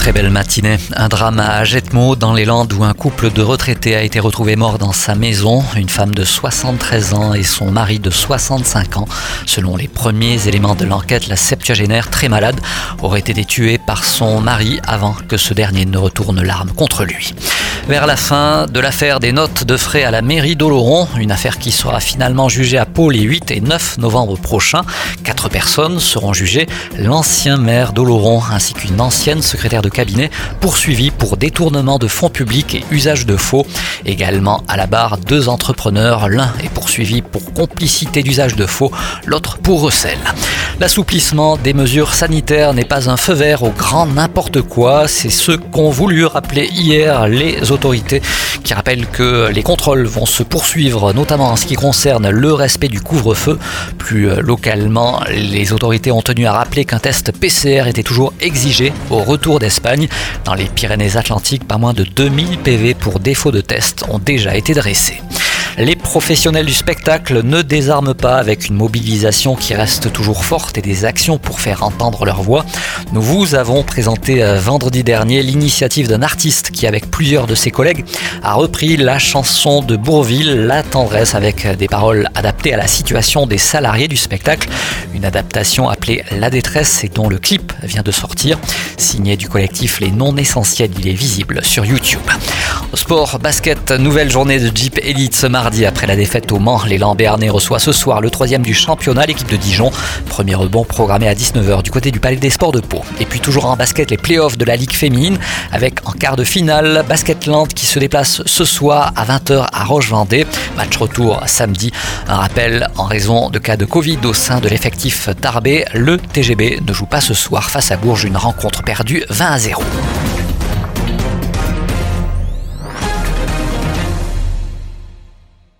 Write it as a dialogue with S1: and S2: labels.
S1: Très belle matinée. Un drame à Jetmo dans les Landes où un couple de retraités a été retrouvé mort dans sa maison. Une femme de 73 ans et son mari de 65 ans. Selon les premiers éléments de l'enquête, la septuagénaire, très malade, aurait été tuée par son mari avant que ce dernier ne retourne l'arme contre lui. Vers la fin de l'affaire des notes de frais à la mairie d'Oloron, une affaire qui sera finalement jugée à Pau les 8 et 9 novembre prochains. Quatre personnes seront jugées, l'ancien maire d'Oloron ainsi qu'une ancienne secrétaire de cabinet poursuivi pour détournement de fonds publics et usage de faux. Également à la barre, deux entrepreneurs. L'un est poursuivi pour complicité d'usage de faux, l'autre pour recel. L'assouplissement des mesures sanitaires n'est pas un feu vert au grand n'importe quoi. C'est ce qu'ont voulu rappeler hier les autorités qui rappellent que les contrôles vont se poursuivre, notamment en ce qui concerne le respect du couvre-feu. Plus localement, les autorités ont tenu à rappeler qu'un test PCR était toujours exigé au retour d'Espagne dans les Pyrénées-Atlantiques, pas moins de 2000 PV pour défaut de test ont déjà été dressés. Les professionnels du spectacle ne désarment pas avec une mobilisation qui reste toujours forte et des actions pour faire entendre leur voix. Nous vous avons présenté euh, vendredi dernier l'initiative d'un artiste qui, avec plusieurs de ses collègues, a repris la chanson de Bourville, La tendresse, avec des paroles adaptées à la situation des salariés du spectacle. Une adaptation appelée La détresse et dont le clip vient de sortir. Signé du collectif Les Non Essentiels, il est visible sur YouTube. Sport, basket, nouvelle journée de Jeep Elite ce mardi après la défaite au Mans. L'élan Béarnais reçoit ce soir le troisième du championnat, l'équipe de Dijon. Premier rebond programmé à 19h du côté du Palais des Sports de Pau. Et puis toujours en basket, les playoffs de la Ligue féminine avec en quart de finale Basketland qui se déplace ce soir à 20h à Roche-Vendée. Match retour samedi. Un rappel en raison de cas de Covid au sein de l'effectif Tarbé. Le TGB ne joue pas ce soir face à Bourges, une rencontre perdue 20 à 0.